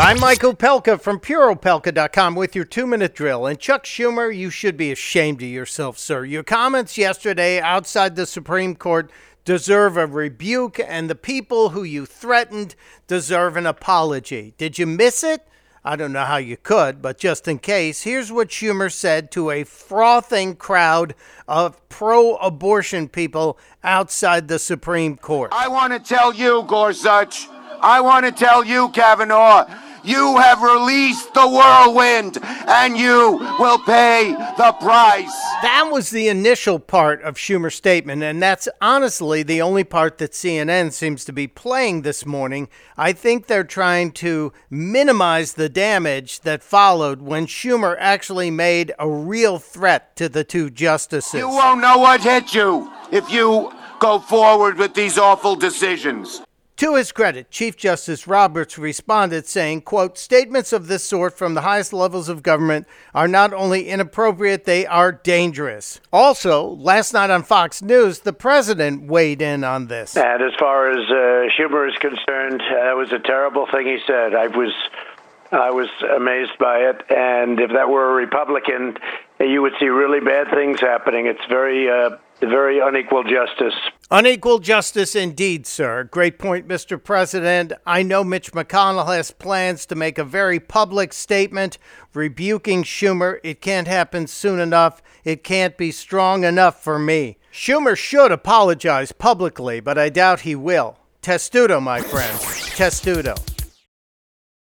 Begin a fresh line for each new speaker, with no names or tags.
I'm Michael Pelka from PuroPelka.com with your two minute drill. And Chuck Schumer, you should be ashamed of yourself, sir. Your comments yesterday outside the Supreme Court deserve a rebuke, and the people who you threatened deserve an apology. Did you miss it? I don't know how you could, but just in case, here's what Schumer said to a frothing crowd of pro abortion people outside the Supreme Court.
I want to tell you, Gorsuch, I want to tell you, Kavanaugh, you have released the whirlwind and you will pay the price.
That was the initial part of Schumer's statement, and that's honestly the only part that CNN seems to be playing this morning. I think they're trying to minimize the damage that followed when Schumer actually made a real threat to the two justices.
You won't know what hit you if you go forward with these awful decisions.
To his credit, Chief Justice Roberts responded saying, quote, statements of this sort from the highest levels of government are not only inappropriate, they are dangerous. Also, last night on Fox News, the president weighed in on this.
And as far as uh, Schumer is concerned, that was a terrible thing he said. I was I was amazed by it. And if that were a Republican, you would see really bad things happening. It's very, uh, very unequal justice.
Unequal justice indeed, sir. Great point, Mr. President. I know Mitch McConnell has plans to make a very public statement rebuking Schumer. It can't happen soon enough. It can't be strong enough for me. Schumer should apologize publicly, but I doubt he will. Testudo, my friend. Testudo.